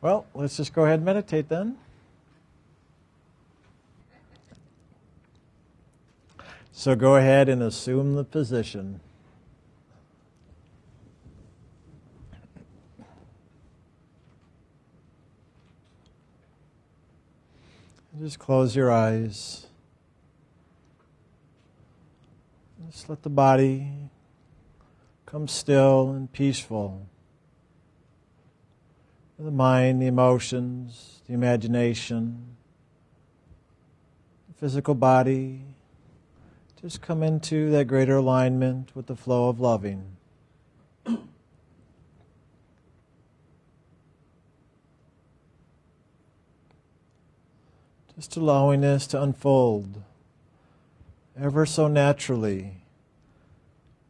Well, let's just go ahead and meditate then. So go ahead and assume the position. Just close your eyes. Just let the body come still and peaceful. The mind, the emotions, the imagination, the physical body, just come into that greater alignment with the flow of loving. Just allowing this to unfold ever so naturally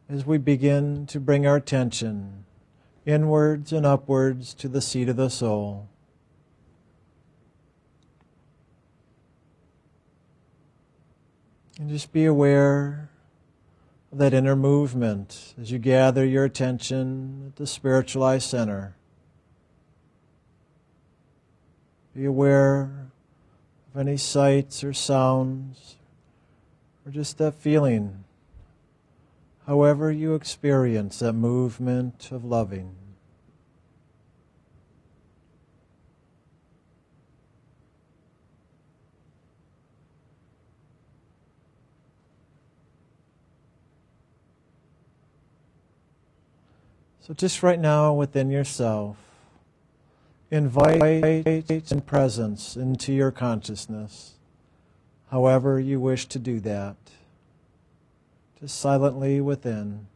as we begin to bring our attention inwards and upwards to the seat of the soul. And just be aware of that inner movement as you gather your attention at the spiritualized center. Be aware of any sights or sounds or just that feeling, however you experience that movement of loving. So, just right now within yourself, invite and presence into your consciousness, however you wish to do that. Just silently within,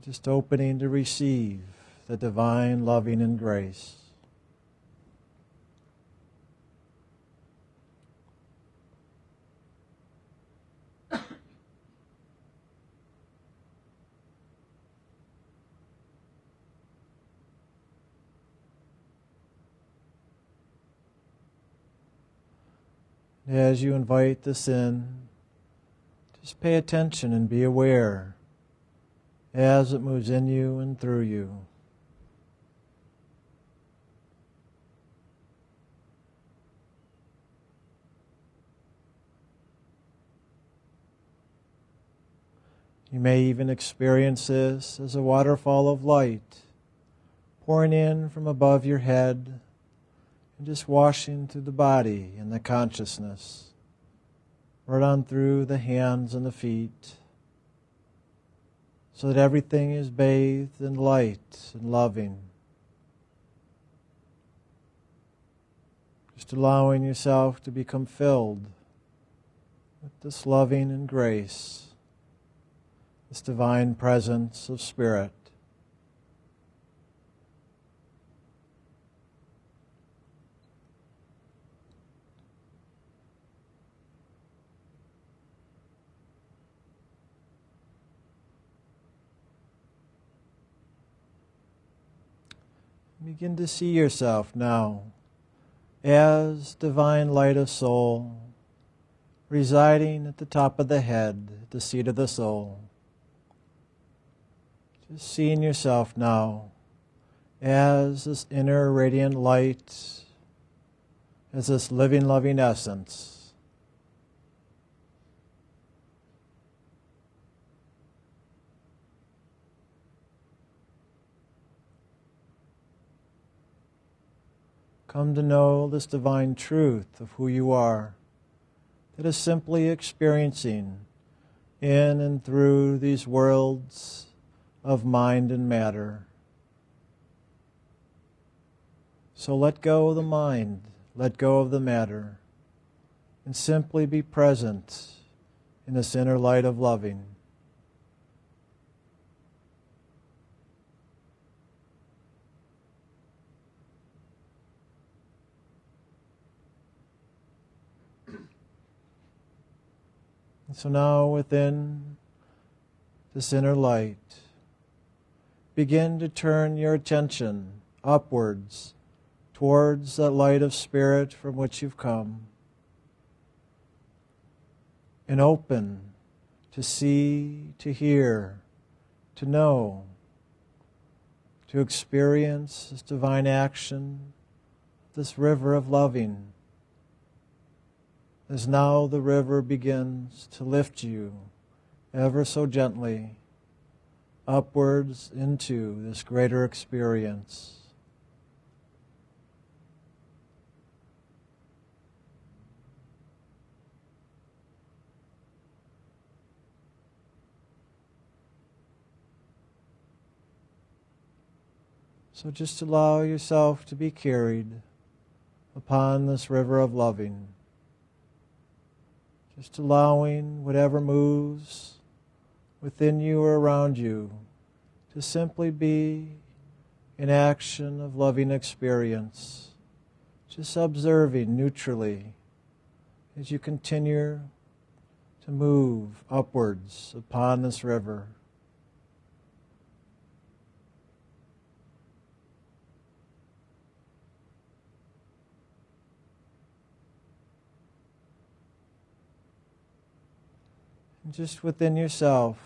just opening to receive the divine loving and grace. As you invite this in, just pay attention and be aware as it moves in you and through you. You may even experience this as a waterfall of light pouring in from above your head and just washing through the body and the consciousness, on through the hands and the feet, so that everything is bathed in light and loving. Just allowing yourself to become filled with this loving and grace, this divine presence of Spirit. Begin to see yourself now as divine light of soul, residing at the top of the head, the seat of the soul. Just seeing yourself now as this inner radiant light, as this living, loving essence come to know this divine truth of who you are, that is simply experiencing in and through these worlds of mind and matter. So let go of the mind, let go of the matter, and simply be present in this inner light of loving. And so now within this inner light, begin to turn your attention upwards towards that light of spirit from which you've come. And open to see, to hear, to know, to experience this divine action, this river of loving. As now the river begins to lift you ever so gently upwards into this greater experience. So just allow yourself to be carried upon this river of loving. Just allowing whatever moves within you or around you to simply be in action of loving experience. Just observing neutrally as you continue to move upwards upon this river. Just within yourself,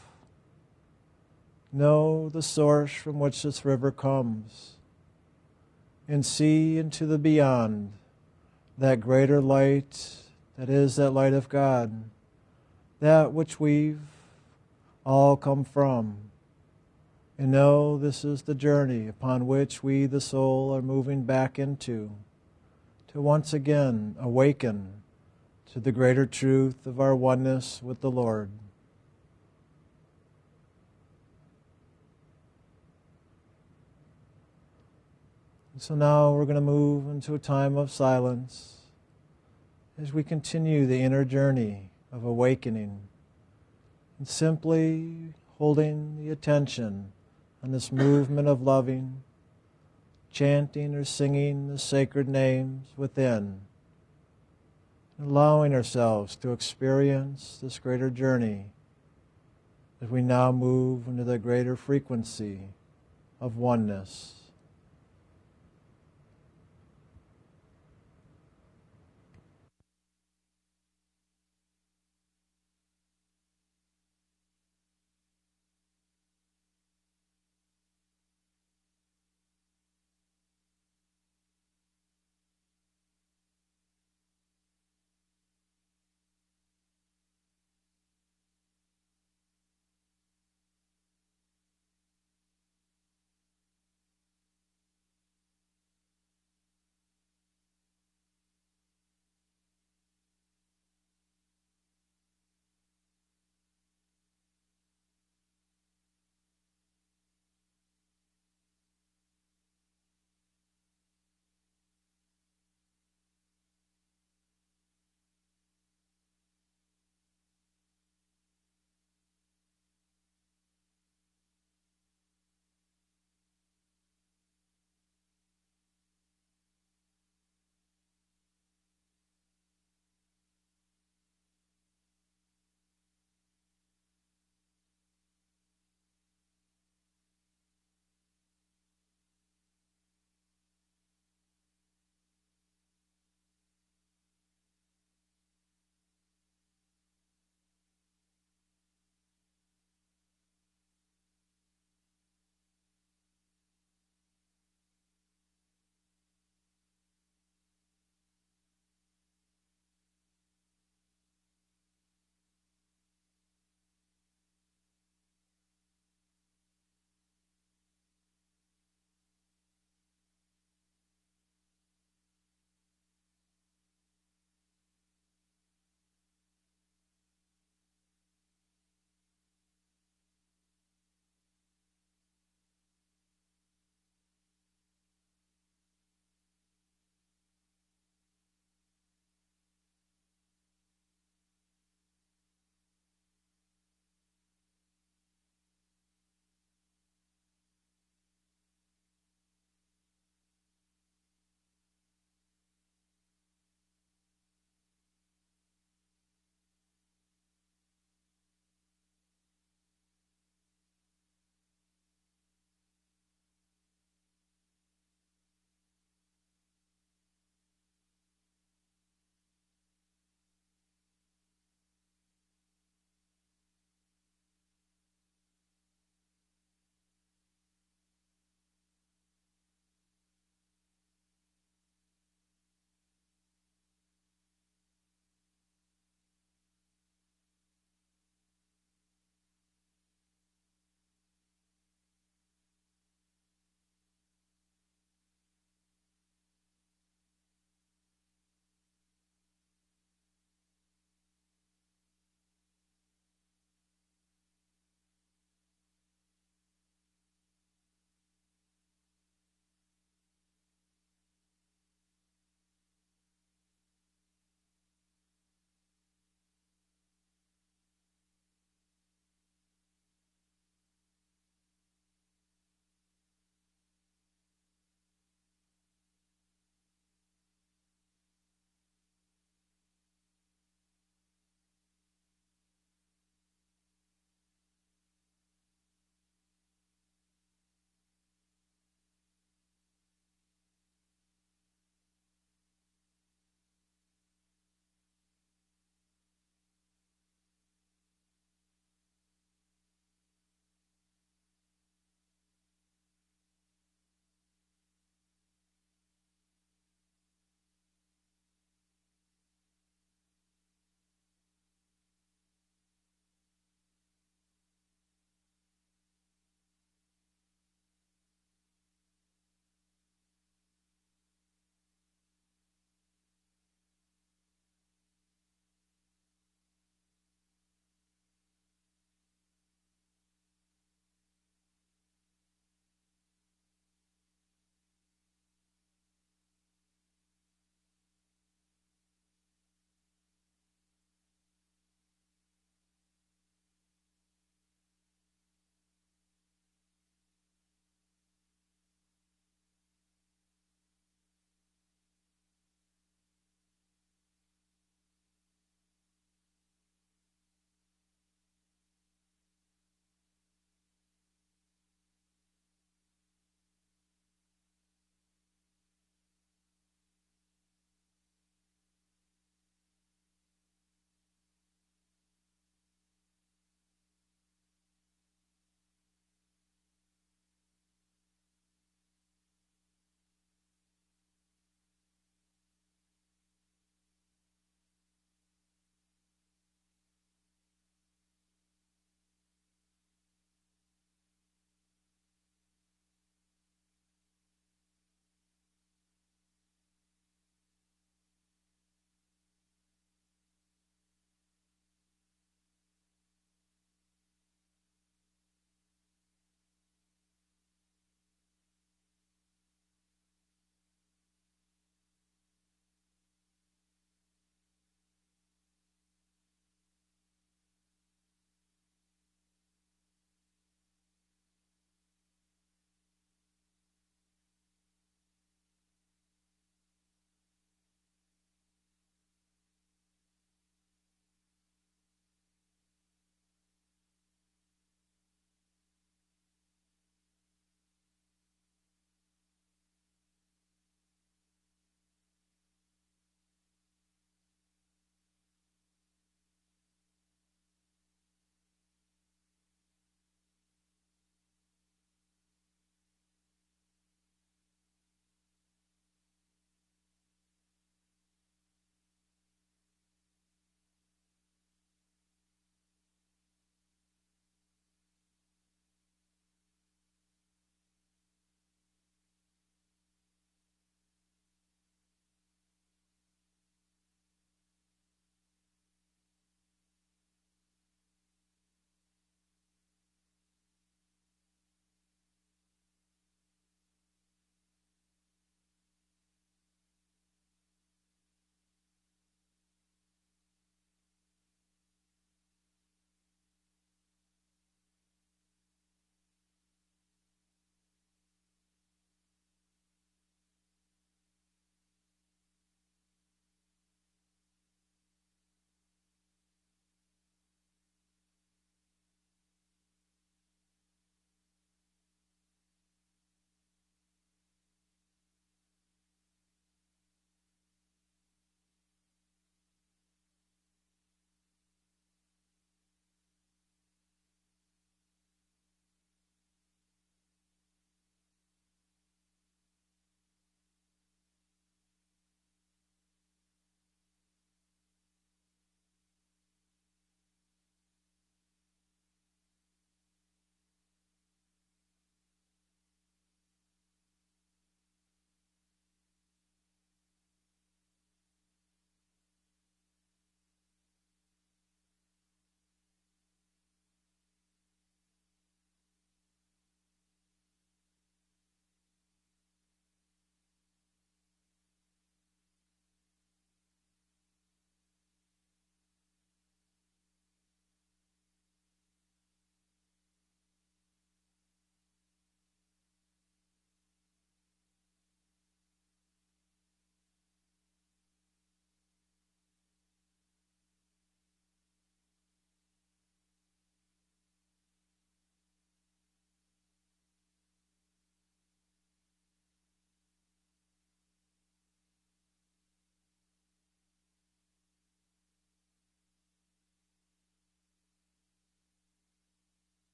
know the source from which this river comes and see into the beyond that greater light that is that light of God, that which we've all come from. And know this is the journey upon which we, the soul, are moving back into to once again awaken to the greater truth of our oneness with the Lord. So now we're going to move into a time of silence as we continue the inner journey of awakening and simply holding the attention on this movement of loving, chanting or singing the sacred names within allowing ourselves to experience this greater journey as we now move into the greater frequency of oneness.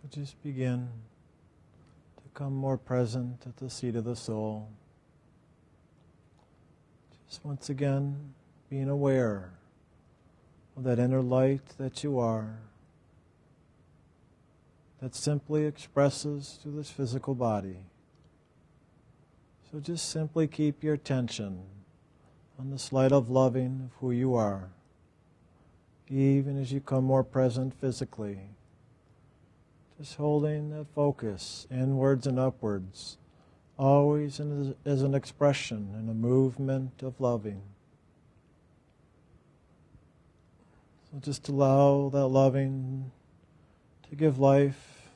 So just begin to come more present at the seat of the soul. Just once again being aware of that inner light that you are that simply expresses through this physical body. So just simply keep your attention on this light of loving of who you are, even as you come more present physically. Just holding that focus inwards and upwards, always as an expression and a movement of loving. So just allow that loving to give life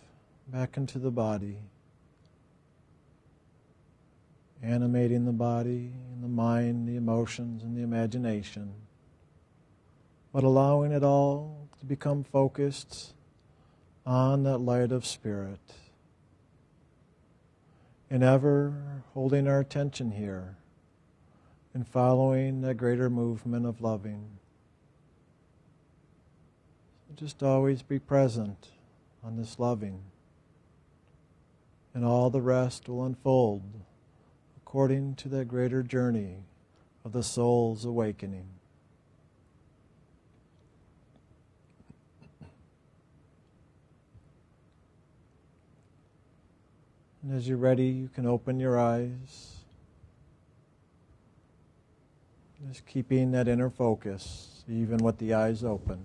back into the body, animating the body and the mind, the emotions, and the imagination, but allowing it all to become focused on that light of spirit. And ever holding our attention here and following that greater movement of loving. Just always be present on this loving. And all the rest will unfold according to that greater journey of the soul's awakening. And as you're ready, you can open your eyes. Just keeping that inner focus, even with the eyes open.